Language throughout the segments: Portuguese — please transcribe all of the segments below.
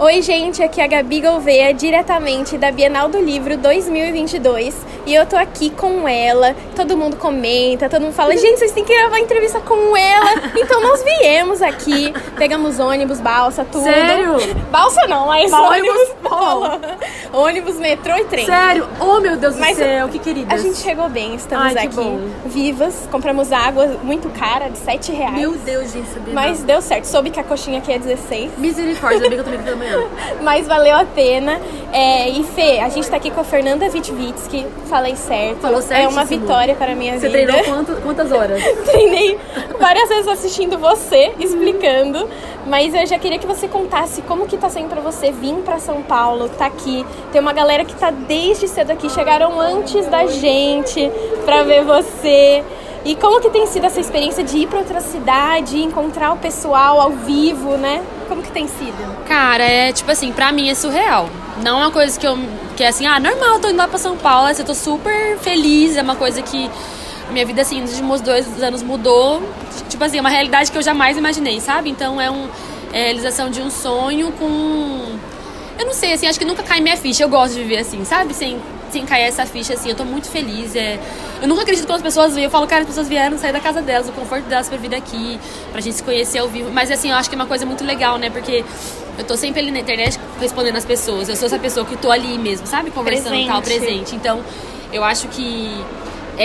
Oi, gente, aqui é a Gabi Gouveia, diretamente da Bienal do Livro 2022. E eu tô aqui com ela. Todo mundo comenta, todo mundo fala: gente, vocês têm que gravar entrevista com ela. Então nós viemos aqui, pegamos ônibus, balsa, tudo. Sério? Balsa não, mas ônibus, ônibus, ônibus, metrô e trem. Sério? Oh, meu Deus Mas do céu, que querida. A gente chegou bem, estamos Ai, aqui vivas. Compramos água muito cara, de 7 reais. Meu Deus, gente, sabia Mas não. deu certo. Soube que a coxinha aqui é 16. Misericórdia, tomei café da manhã. Mas valeu a pena. É, e Fê, a gente tá aqui com a Fernanda Vitvitsky. Falei certo. Falou É uma vitória para a minha Você vida. treinou quanto- quantas horas? Treinei várias vezes assistindo você, explicando. Mas eu já queria que você contasse como que tá sendo pra você vir pra São Paulo, tá aqui. Tem uma galera que tá desde cedo aqui, chegaram antes da gente pra ver você. E como que tem sido essa experiência de ir pra outra cidade, encontrar o pessoal ao vivo, né? Como que tem sido? Cara, é tipo assim, pra mim é surreal. Não é uma coisa que eu. que é assim, ah, normal, tô indo lá pra São Paulo, assim, eu tô super feliz, é uma coisa que. Minha vida, assim, nos últimos dois anos mudou. Tipo assim, é uma realidade que eu jamais imaginei, sabe? Então é um. É a realização de um sonho com. Eu não sei, assim, acho que nunca cai minha ficha. Eu gosto de viver assim, sabe? Sem, sem cair essa ficha, assim. Eu tô muito feliz. É... Eu nunca acredito quando as pessoas vêm. Eu falo, cara, as pessoas vieram sair da casa delas, do conforto delas pra vir aqui, pra gente se conhecer ao vivo. Mas, assim, eu acho que é uma coisa muito legal, né? Porque eu tô sempre ali na internet respondendo as pessoas. Eu sou essa pessoa que tô ali mesmo, sabe? Conversando e tal, Presente. presente. Então, eu acho que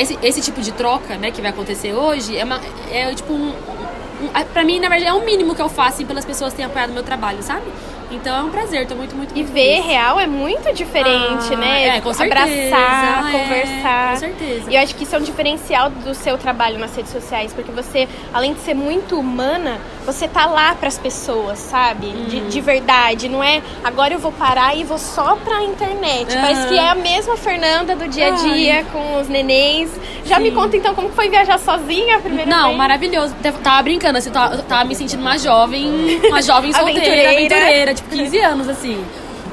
esse, esse tipo de troca, né, que vai acontecer hoje, é, uma, é tipo um, um- Pra mim, na verdade, é o mínimo que eu faço assim, pelas pessoas que têm apoiado o meu trabalho, sabe? Então é um prazer, tô muito, muito, E muito ver feliz. real é muito diferente, Ah, né? é, com certeza, Abraçar, é, conversar. com certeza. E eu acho que isso é um diferencial do seu trabalho nas redes sociais, porque você, além de ser muito humana, você tá lá pras pessoas, sabe? De, Uhum. de verdade. Não é agora eu vou parar e vou só pra internet. Mas Aham. que é a mesma Fernanda do dia a dia, com os nenéns. Já me Sim. conta então como foi viajar sozinha a primeira Não, vez? maravilhoso. Eu Tava brincando, assim, tava, tava me sentindo uma jovem, uma jovem solteira, Aventureira. aventureira, tipo 15 anos, assim.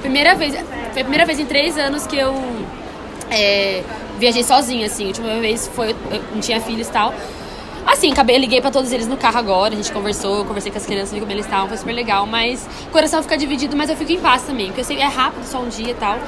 Primeira vez, foi a primeira vez em três anos que eu é, viajei sozinha, assim. A última vez foi, eu não tinha filhos e tal. Assim, acabei, liguei pra todos eles no carro agora, a gente conversou, conversei com as crianças, vi como eles estavam, foi super legal, mas o coração fica dividido, mas eu fico em paz também, porque eu sei é rápido, só um dia e tal.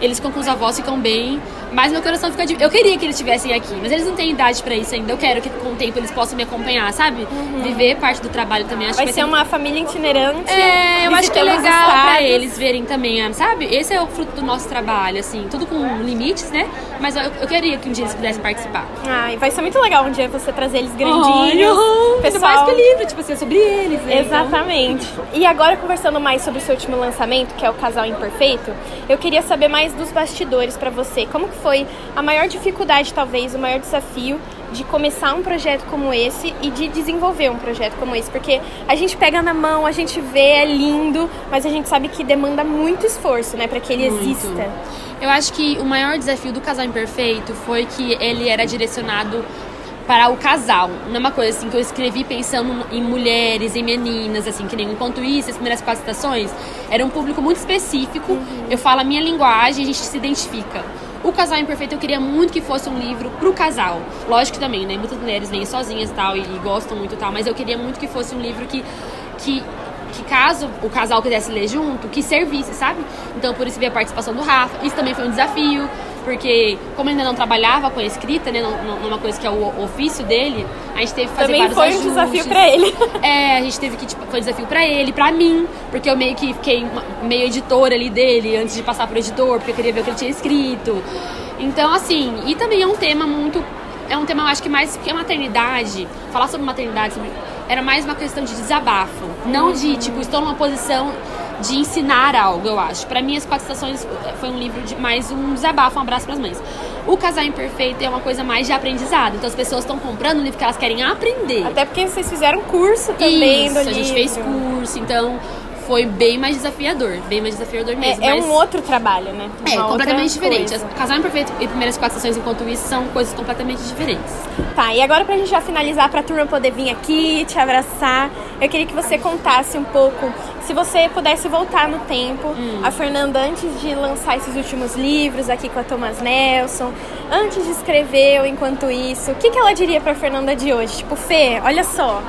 Eles ficam com os avós, ficam bem, mas meu coração fica dividido. Eu queria que eles estivessem aqui, mas eles não têm idade pra isso ainda. Eu quero que com o tempo eles possam me acompanhar, sabe? Viver parte do trabalho também. Acho Vai que ser uma família itinerante. é, eu acho que é legal pra eles verem também, ah, sabe? Esse é o fruto do nosso trabalho, assim, tudo com limites, né? Mas eu, eu queria que um dia eles pudessem participar. Ai, vai ser muito legal um dia você trazer eles grandinhos. aham, Ainda mais que o livro, tipo assim, é sobre eles, né? Então, Exatamente. E agora, conversando mais sobre o seu último lançamento, que é o Casal Imperfeito, eu queria saber mais dos bastidores pra você. Como que foi a maior dificuldade, talvez, o maior desafio de começar um projeto como esse e de desenvolver um projeto como esse? Porque a gente pega na mão, a gente vê, é lindo, mas a gente sabe que demanda muito esforço, né, pra que ele Muito. exista. Eu acho que o maior desafio do Casal Imperfeito foi que ele era direcionado para o casal. Não é uma coisa assim que eu escrevi pensando em mulheres, em meninas, assim, que nem enquanto isso, as primeiras quatro estações, era um público muito específico. Eu falo a minha linguagem, a gente se identifica. O Casal Imperfeito eu queria muito que fosse um livro pro casal. Lógico também, né? Muitas mulheres vêm sozinhas e tal, e gostam muito e tal, mas eu queria muito que fosse um livro que. que que caso o casal quisesse ler junto, que servisse, sabe? Então por isso veio a participação do Rafa. Isso também foi um desafio, porque como ele ainda não trabalhava com a escrita, né, numa coisa que é o ofício dele, a gente teve que fazer Também vários foi um ajustes. desafio pra ele. É, a gente teve que, tipo, foi um desafio pra ele, pra mim, porque eu meio que fiquei meio editora ali dele antes de passar pro editor, porque eu queria ver o que ele tinha escrito. Então, assim, e também é um tema muito. É um tema, eu acho que mais que a maternidade, falar sobre maternidade, sobre- era mais uma questão de desabafo, não de, tipo, estou numa posição de ensinar algo, eu acho. Pra mim, As Quatro Estações foi um livro de mais um desabafo, um abraço pras mães. O Casal Imperfeito é uma coisa mais de aprendizado, então as pessoas estão comprando o livro que elas querem aprender. Até porque vocês fizeram curso também Isso, do a gente livro. fez curso, então foi bem mais desafiador, bem mais desafiador mesmo. É, é mas um outro trabalho, né? é Uma completamente outra diferente. coisa. Casal Imperfeito e Primeiras Quatro Estações Enquanto Isso são coisas completamente diferentes. Tá, e agora pra gente já finalizar, pra turma poder vir aqui, te abraçar, eu queria que você contasse um pouco, se você pudesse voltar no tempo, Hum. a Fernanda antes de lançar esses últimos livros aqui com a Thomas Nelson, antes de escrever ou enquanto isso, o que, que ela diria pra Fernanda de hoje? Tipo, Fê, olha só.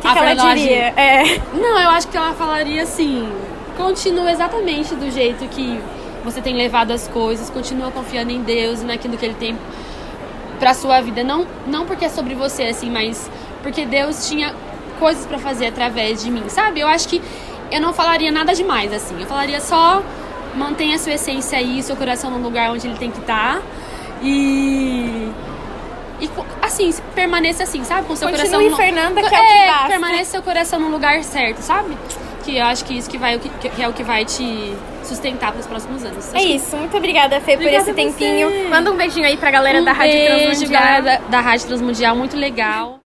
Que, A que ela Fernanda diria? É. Não, eu acho que ela falaria assim. continua exatamente do jeito que você tem levado as coisas, continua confiando em Deus e naquilo que Ele tem pra sua vida. Não, não porque é sobre você, assim, mas porque Deus tinha coisas pra fazer através de mim, sabe? Eu acho que eu não falaria nada demais, assim. Eu falaria só mantenha a sua essência aí, seu coração no lugar onde ele tem que estar. E. E assim, permaneça assim, sabe? Com seu Continue, coração. no- Fernanda, que é o que basta. permaneça seu coração no lugar certo, sabe? Que eu acho que isso que, vai, que, que é o que vai te sustentar pros próximos anos. É Acho que- isso. Muito obrigada, Fê, por Obrigada esse a tempinho. você. Manda um beijinho aí pra galera um da Rádio beijo, Transmundial. galera da, da Rádio Transmundial, muito legal.